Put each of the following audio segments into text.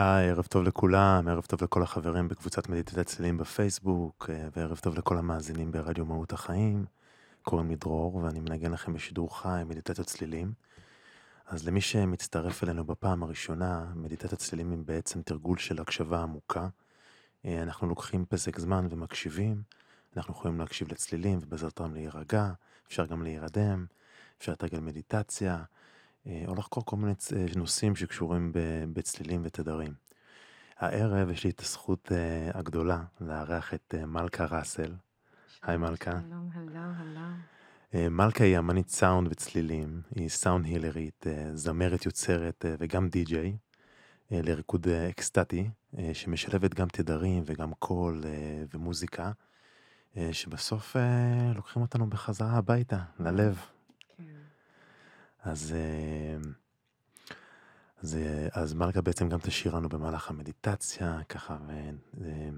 היי, ערב טוב לכולם, ערב טוב לכל החברים בקבוצת מדיטת צלילים בפייסבוק, אה, וערב טוב לכל המאזינים ברדיו מהות החיים. קוראים לי דרור, ואני מנגן לכם בשידור חי מדיטת הצלילים. אז למי שמצטרף אלינו בפעם הראשונה, מדיטת הצלילים היא בעצם תרגול של הקשבה עמוקה. אה, אנחנו לוקחים פסק זמן ומקשיבים, אנחנו יכולים להקשיב לצלילים ובעזרתם להירגע, אפשר גם להירדם, אפשר לתרגל מדיטציה. אה, או לחקור כל מיני אה, נושאים שקשורים בצלילים ותדרים. הערב יש לי את הזכות אה, הגדולה לארח את מלכה ראסל. היי מלכה. שלום, הלו, הלו. מלכה היא אמנית סאונד וצלילים, היא סאונד הילרית, זמרת יוצרת וגם די-ג'יי לריקוד אקסטטי, שמשלבת גם תדרים וגם קול ומוזיקה, שבסוף לוקחים אותנו בחזרה הביתה, ללב. אז, אה, אז, אה, אז מלכה בעצם גם תשאיר לנו במהלך המדיטציה, ככה, ו, אה,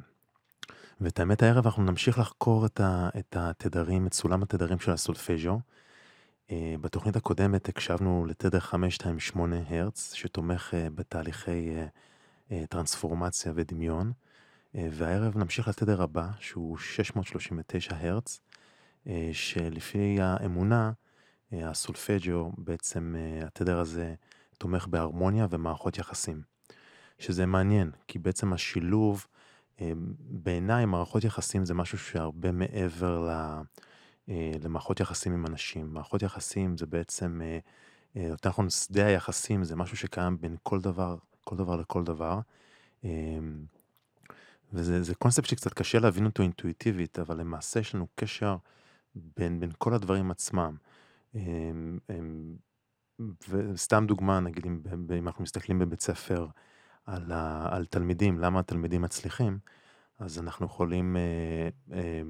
ואת האמת הערב אנחנו נמשיך לחקור את, ה, את התדרים, את סולם התדרים של הסולפז'ו. בתוכנית הקודמת הקשבנו לתדר 528 הרץ, שתומך בתהליכי טרנספורמציה ודמיון, והערב נמשיך לתדר הבא, שהוא 639 הרץ, שלפי האמונה, הסולפג'ו, בעצם אה, התדר הזה תומך בהרמוניה ומערכות יחסים. שזה מעניין, כי בעצם השילוב, אה, בעיניי מערכות יחסים זה משהו שהרבה מעבר אה, למערכות יחסים עם אנשים. מערכות יחסים זה בעצם, יותר נכון שדה היחסים זה משהו שקיים בין כל דבר, כל דבר לכל דבר. וזה קונספט שקצת קשה להבין אותו אינטואיטיבית, אבל למעשה יש לנו קשר בין, בין כל הדברים עצמם. וסתם דוגמה, נגיד אם, אנחנו מסתכלים בבית ספר על, ה, על תלמידים, למה התלמידים מצליחים, אז אנחנו יכולים אה, אה,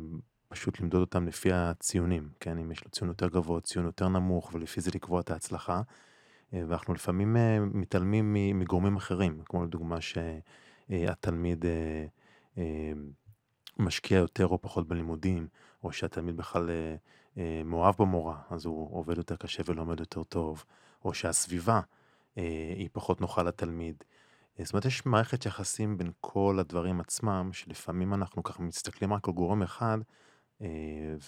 פשוט למדוד אותם לפי הציונים, כן? אם יש לו ציון יותר גבוה, ציון יותר נמוך, ולפי זה לקבוע את ההצלחה. אה, ואנחנו לפעמים אה, מתעלמים מגורמים אחרים, כמו לדוגמה שהתלמיד אה, משקיע יותר או פחות בלימודים, או שהתלמיד בכלל מאוהב במורה, אז הוא עובד יותר קשה ולומד יותר טוב, או שהסביבה אה, היא פחות נוחה לתלמיד. אה, זאת אומרת, יש מערכת יחסים בין כל הדברים עצמם, שלפעמים אנחנו ככה מסתכלים רק על גורם אחד, אה,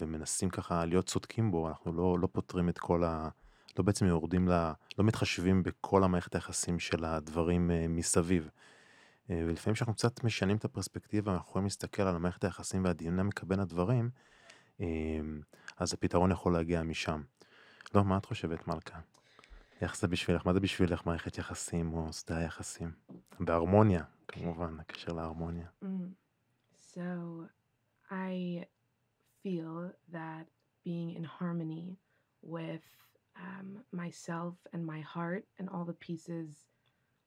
ומנסים ככה להיות צודקים בו, אנחנו לא, לא פותרים את כל ה... לא בעצם יורדים ל... לא מתחשבים בכל המערכת היחסים של הדברים אה, מסביב. אה, ולפעמים כשאנחנו קצת משנים את הפרספקטיבה, אנחנו יכולים להסתכל על המערכת היחסים והדינמיקה בין הדברים, אז הפתרון יכול להגיע משם. לא, מה את חושבת, מלכה? איך זה בשבילך? מה זה בשבילך מערכת יחסים או שדה היחסים? בהרמוניה, כמובן, הקשר להרמוניה. Mm. So, I feel that being in harmony with um, myself and my heart and all the pieces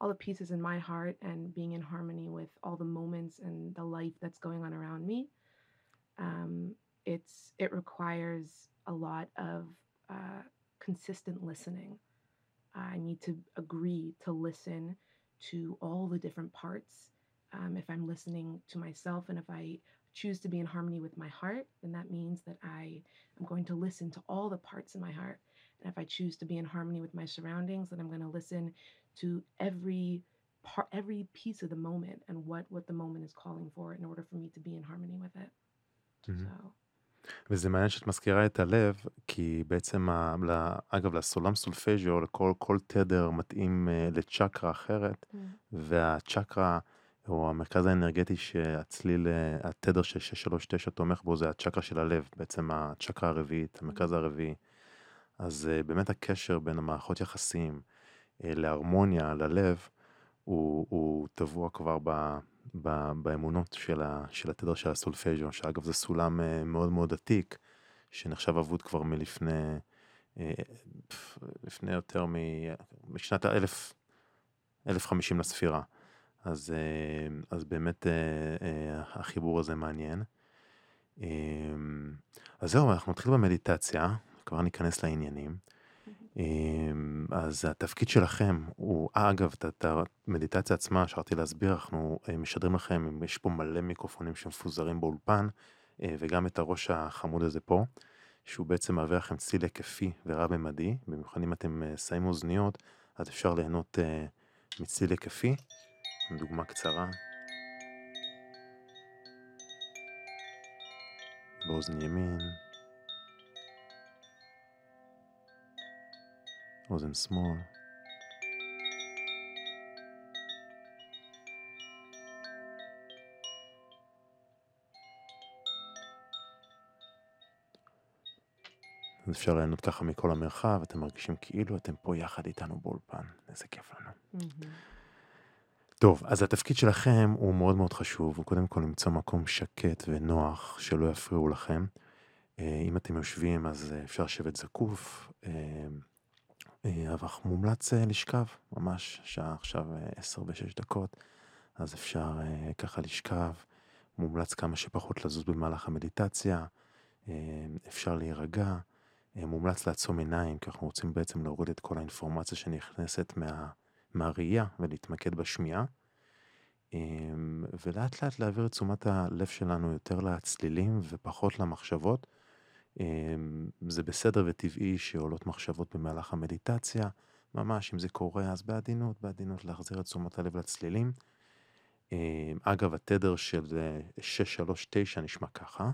all the pieces in my heart and being in harmony with all the moments and the life that's going on around me um, it's it requires a lot of uh, consistent listening. I need to agree to listen to all the different parts. Um, if I'm listening to myself and if I choose to be in harmony with my heart, then that means that I am going to listen to all the parts in my heart. And if I choose to be in harmony with my surroundings, then I'm going to listen to every part, every piece of the moment and what what the moment is calling for in order for me to be in harmony with it. Mm-hmm. So. וזה מעניין שאת מזכירה את הלב, כי בעצם, ה, לה, אגב, לסולם סולפז'יו, לכל כל תדר מתאים uh, לצ'קרה אחרת, mm. והצ'קרה, או המרכז האנרגטי שהצליל, uh, התדר של 639 תומך בו, זה הצ'קרה של הלב, בעצם הצ'קרה הרביעית, המרכז mm. הרביעי. אז uh, באמת הקשר בין המערכות יחסים uh, להרמוניה, ללב, הוא, הוא טבוע כבר ב, באמונות של, ה, של התדר של הסולפג'ו, שאגב זה סולם אה, מאוד מאוד עתיק, שנחשב אבוד כבר מלפני, אה, לפני יותר מ... משנת האלף, אלף חמישים לספירה. אז, אה, אז באמת החיבור הזה מעניין. אז זהו, אנחנו נתחיל במדיטציה, כבר ניכנס לעניינים. אמ, אז התפקיד שלכם הוא, אה, אגב, את המדיטציה עצמה, שרתי להסביר, אנחנו אה, משדרים לכם, יש פה מלא מיקרופונים שמפוזרים באולפן, אה, וגם את הראש החמוד הזה פה, שהוא בעצם מהווה לכם ציל היקפי ורב-ממדי, במיוחד אם אתם שמים אוזניות, אז אפשר ליהנות מציל היקפי. דוגמה קצרה. באוזן ימין. אוזן שמאל. אז אפשר ליהנות ככה מכל המרחב, אתם מרגישים כאילו אתם פה יחד איתנו באולפן, איזה כיף לנו. Mm-hmm. טוב, אז התפקיד שלכם הוא מאוד מאוד חשוב, הוא קודם כל למצוא מקום שקט ונוח, שלא יפריעו לכם. אה, אם אתם יושבים אז אה, אפשר לשבת זקוף, אה, אבל מומלץ אה, לשכב, ממש שעה עכשיו אה, עשר ושש דקות, אז אפשר ככה לשכב, מומלץ כמה שפחות לזוז במהלך המדיטציה, אפשר להירגע, מומלץ לעצום עיניים, כי אנחנו רוצים בעצם להוריד את כל האינפורמציה שנכנסת מה, מהראייה ולהתמקד בשמיעה. ולאט לאט להעביר את תשומת הלב שלנו יותר לצלילים ופחות למחשבות. אמ, זה בסדר וטבעי שעולות מחשבות במהלך המדיטציה, ממש אם זה קורה אז בעדינות, בעדינות להחזיר את תשומת הלב לצלילים. אמ, אגב, התדר של 639 אה, נשמע ככה.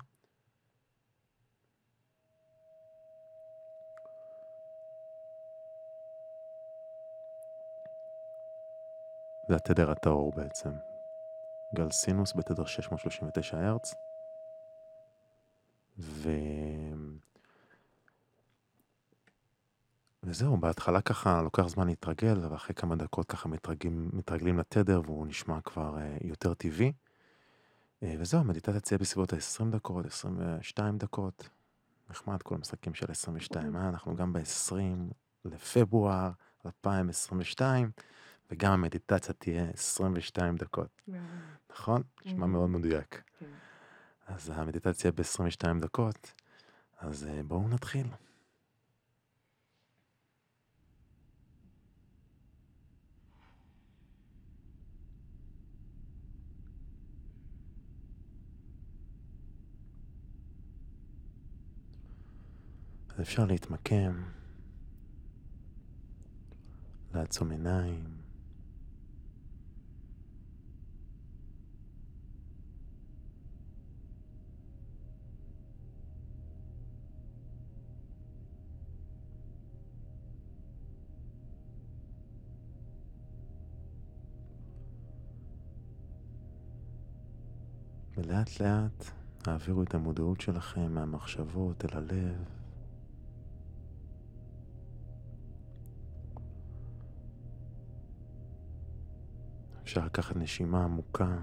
זה התדר הטהור בעצם. גל סינוס בתדר 639 הרץ. ו... וזהו, בהתחלה ככה לוקח זמן להתרגל, ואחרי כמה דקות ככה מתרגלים, מתרגלים לתדר והוא נשמע כבר uh, יותר טבעי. Uh, וזהו, המדיטציה תהיה בסביבות ה-20 דקות, 22 דקות. נחמד כל המשחקים של 22, אה? אנחנו גם ב-20 לפברואר 2022, וגם המדיטציה תהיה 22 דקות. נכון? נשמע מאוד מדויק. כן. אז המדיטציה ב-22 דקות, אז אה, בואו נתחיל. אז אפשר להתמקם, לעצום עיניים, ולאט לאט העבירו את המודעות שלכם מהמחשבות אל הלב. אפשר לקחת נשימה עמוקה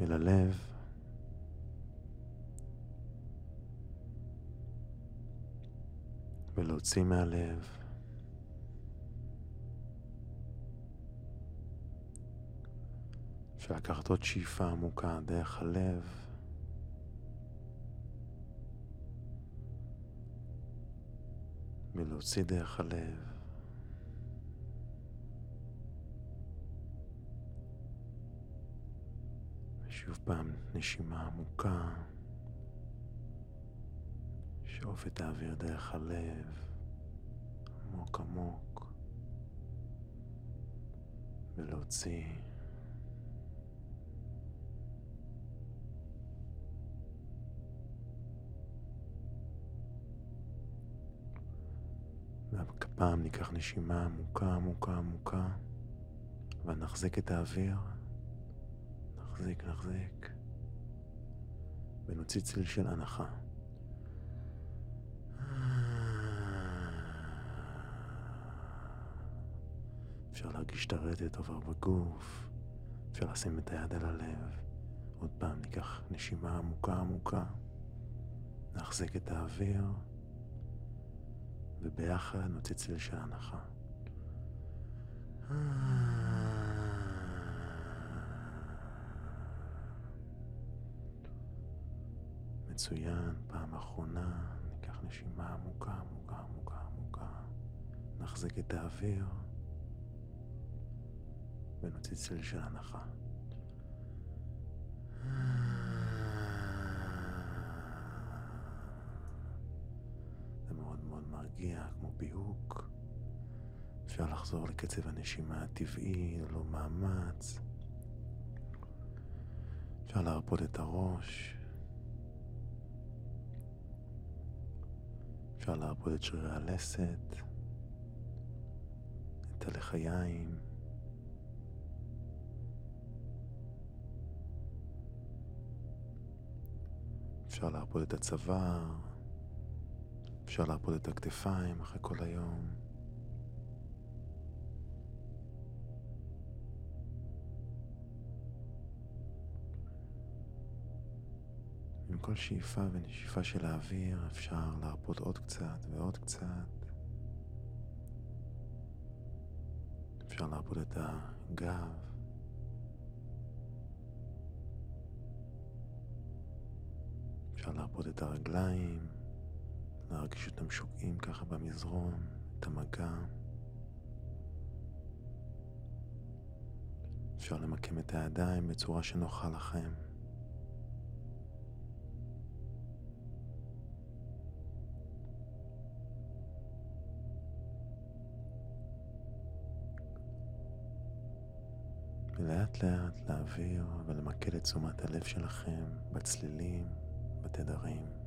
אל הלב. ולהוציא מהלב. אפשר לקחת עוד שאיפה עמוקה דרך הלב. ולהוציא דרך הלב. ושוב פעם נשימה עמוקה. שאוף את האוויר דרך הלב, עמוק עמוק, ולהוציא. והפעם ניקח נשימה עמוקה עמוקה עמוקה ונחזיק את האוויר. נחזיק, נחזיק. ונוציא צליל של הנחה. אפשר להרגיש את הרדת עובר בגוף, אפשר לשים את היד על הלב. עוד פעם ניקח נשימה עמוקה עמוקה, נחזיק את האוויר, וביחד נוציא צליל של הנחה. מצוין, פעם אחרונה, ניקח נשימה עמוקה, עמוקה, עמוקה, עמוקה, נחזיק את האוויר ונוציא צליל של הנחה. מרגיע, כמו פיהוק. אפשר לחזור לקצב הנשימה הטבעי, ללא מאמץ. אפשר להרפות את הראש. אפשר להרפות את שרירי הלסת, את הלחיים. אפשר להרפות את הצוואר, אפשר להרפות את הכתפיים אחרי כל היום. עם כל שאיפה ונשיפה של האוויר אפשר להרפות עוד קצת ועוד קצת. אפשר להרפות את הגב. אפשר להרפות את הרגליים, להרגיש אותם שוקעים ככה במזרון, את המגע. אפשר למקם את הידיים בצורה שנוחה לכם. ולאט לאט להעביר ולמקד את תשומת הלב שלכם בצלילים, בתדרים.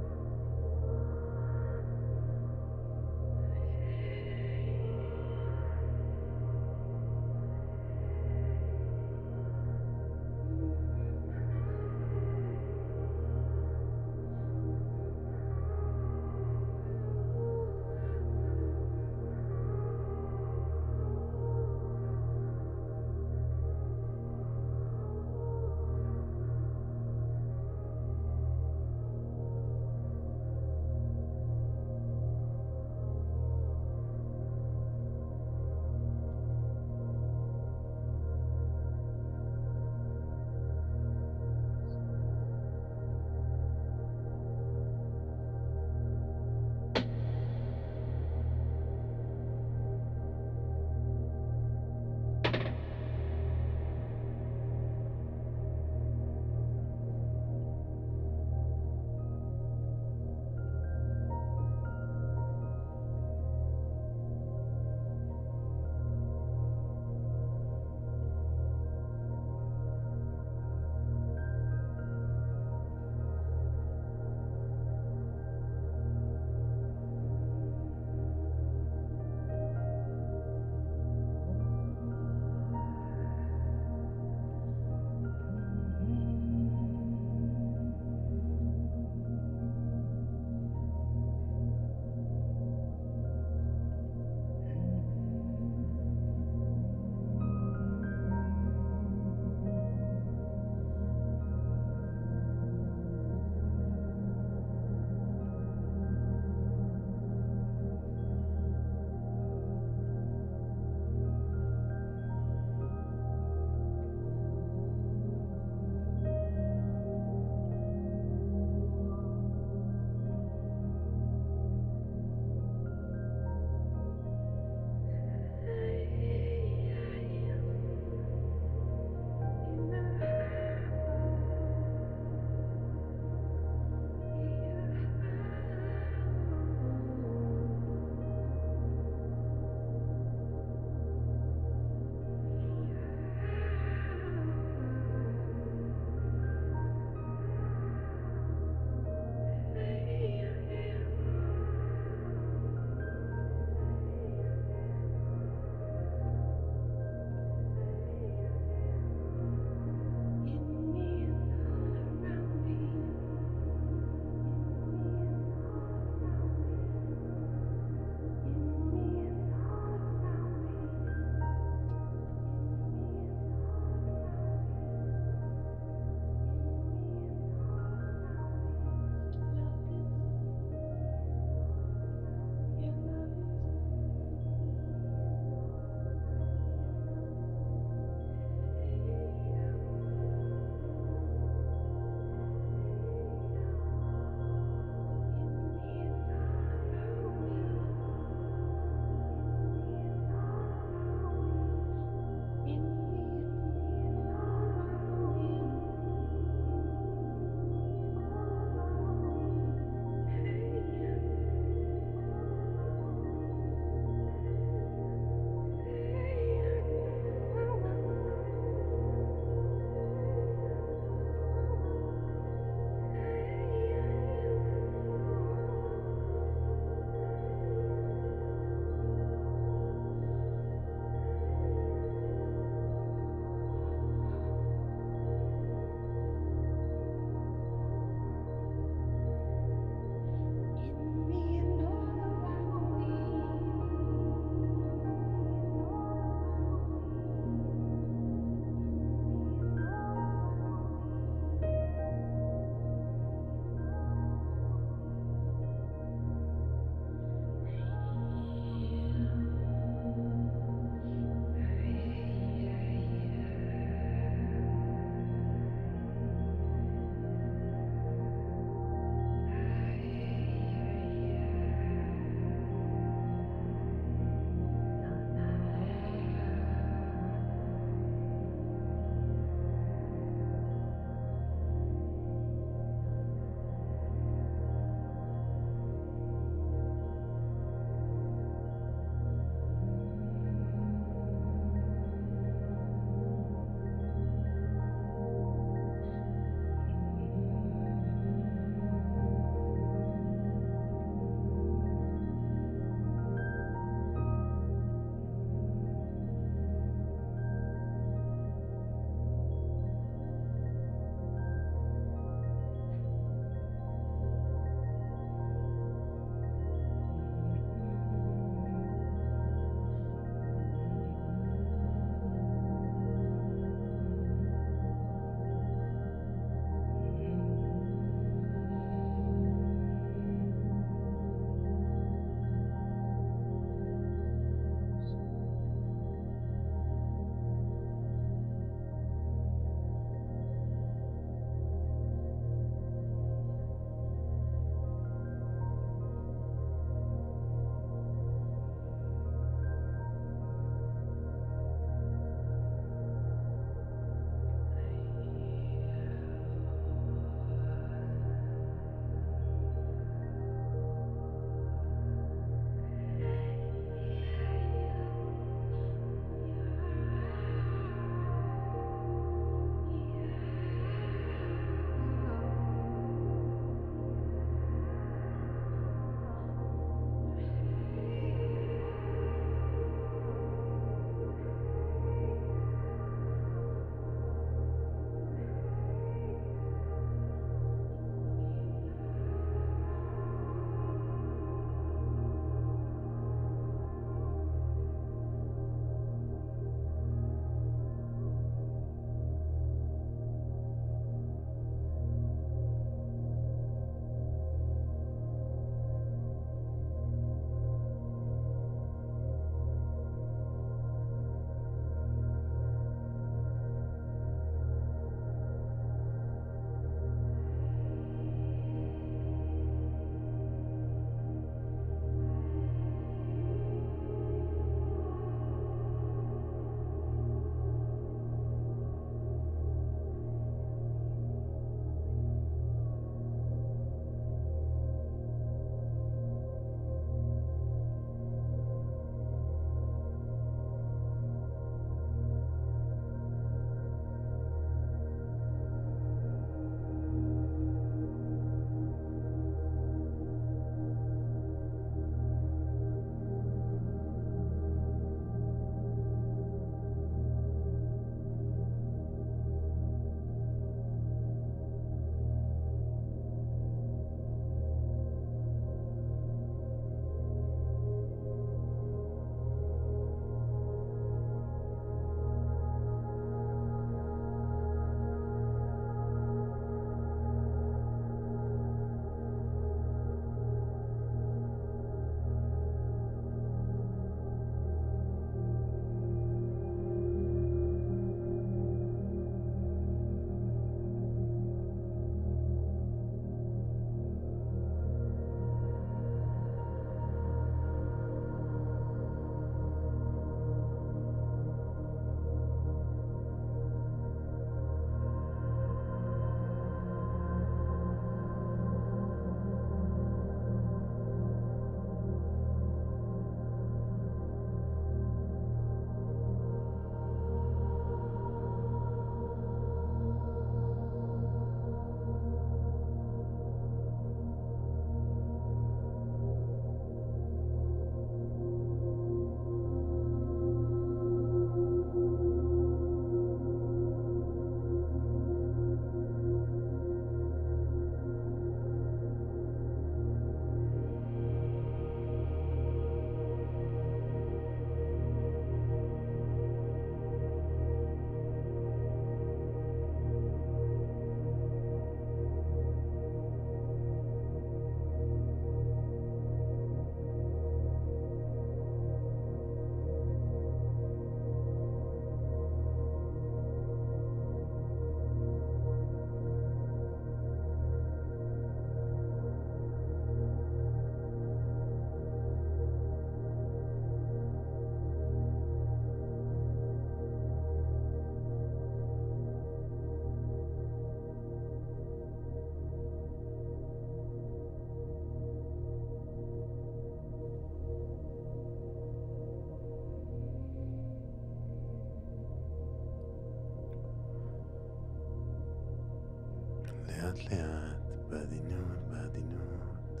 לאט, בעדינות, בעדינות.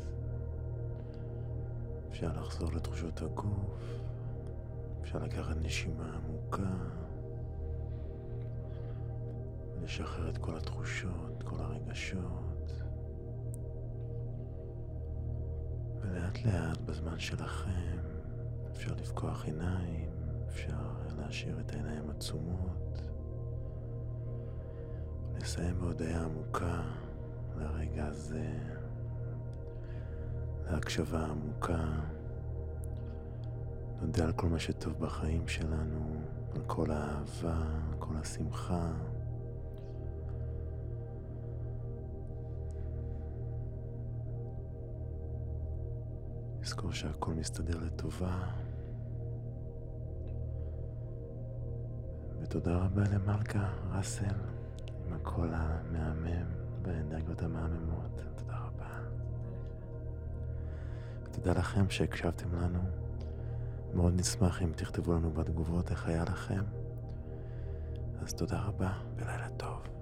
אפשר לחזור לתחושות הגוף, אפשר לקחת נשימה עמוקה, ולשחרר את כל התחושות, כל הרגשות. ולאט לאט בזמן שלכם אפשר לפקוח עיניים, אפשר להשאיר את העיניים עצומות, לסיים בהודיה עמוקה לרגע הזה, להקשבה עמוקה. נודה על כל מה שטוב בחיים שלנו, על כל האהבה, על כל השמחה. נזכור שהכל מסתדר לטובה. ותודה רבה למלכה ראסל עם הקול המהמם והאנרגיות המהממות. תודה רבה. תודה לכם שהקשבתם לנו. מאוד נשמח אם תכתבו לנו בתגובות איך היה לכם. אז תודה רבה ולילה טוב.